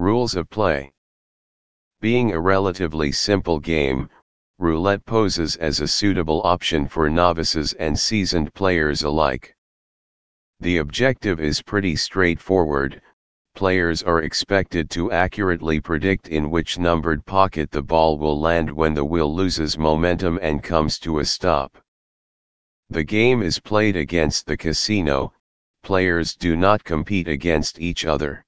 Rules of play. Being a relatively simple game, roulette poses as a suitable option for novices and seasoned players alike. The objective is pretty straightforward, players are expected to accurately predict in which numbered pocket the ball will land when the wheel loses momentum and comes to a stop. The game is played against the casino, players do not compete against each other.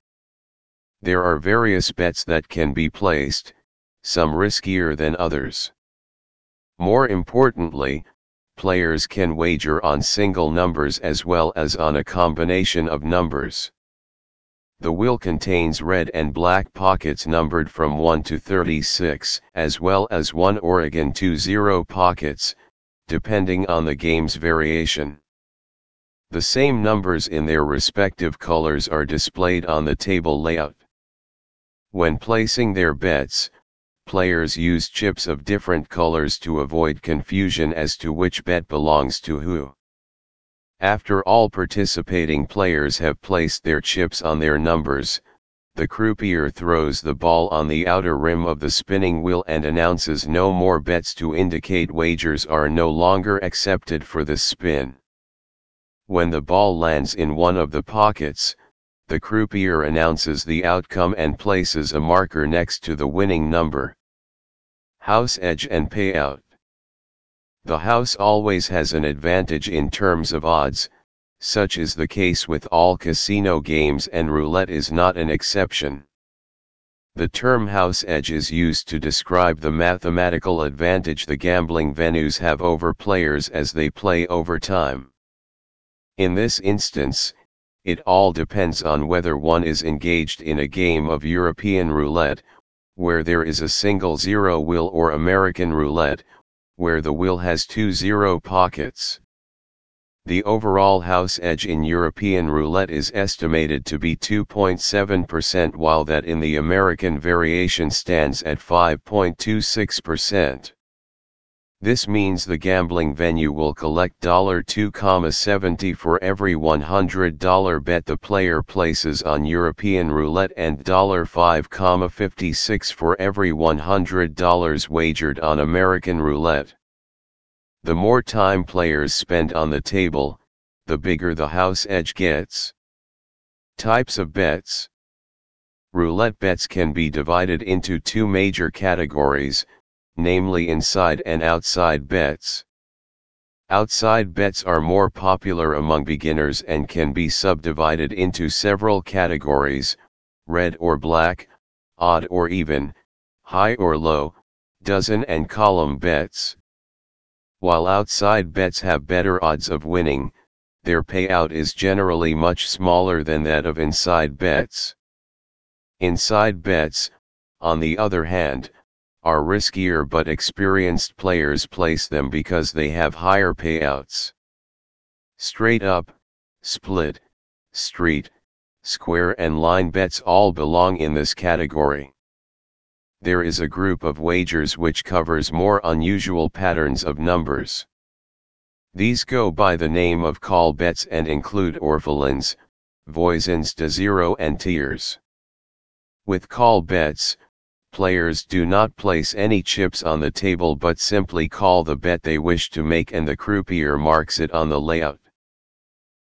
There are various bets that can be placed, some riskier than others. More importantly, players can wager on single numbers as well as on a combination of numbers. The wheel contains red and black pockets numbered from 1 to 36 as well as one Oregon 2-0 pockets, depending on the game's variation. The same numbers in their respective colors are displayed on the table layout. When placing their bets, players use chips of different colors to avoid confusion as to which bet belongs to who. After all participating players have placed their chips on their numbers, the croupier throws the ball on the outer rim of the spinning wheel and announces no more bets to indicate wagers are no longer accepted for the spin. When the ball lands in one of the pockets, the croupier announces the outcome and places a marker next to the winning number. House edge and payout. The house always has an advantage in terms of odds, such is the case with all casino games and roulette is not an exception. The term house edge is used to describe the mathematical advantage the gambling venues have over players as they play over time. In this instance, it all depends on whether one is engaged in a game of European roulette, where there is a single zero wheel or American roulette, where the wheel has two zero pockets. The overall house edge in European roulette is estimated to be 2.7% while that in the American variation stands at 5.26%. This means the gambling venue will collect $2.70 for every $100 bet the player places on European roulette and $5.56 for every $100 wagered on American roulette. The more time players spend on the table, the bigger the house edge gets. Types of bets Roulette bets can be divided into two major categories namely inside and outside bets. Outside bets are more popular among beginners and can be subdivided into several categories, red or black, odd or even, high or low, dozen and column bets. While outside bets have better odds of winning, their payout is generally much smaller than that of inside bets. Inside bets, on the other hand, are riskier but experienced players place them because they have higher payouts. Straight up, split, street, square and line bets all belong in this category. There is a group of wagers which covers more unusual patterns of numbers. These go by the name of call bets and include orphelins, voisins de zero and tiers. With call bets, players do not place any chips on the table but simply call the bet they wish to make and the croupier marks it on the layout.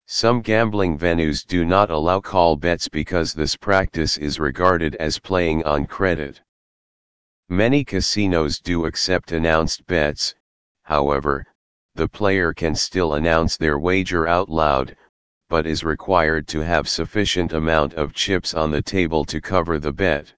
Some gambling venues do not allow call bets because this practice is regarded as playing on credit. Many casinos do accept announced bets, however, the player can still announce their wager out loud, but is required to have sufficient amount of chips on the table to cover the bet.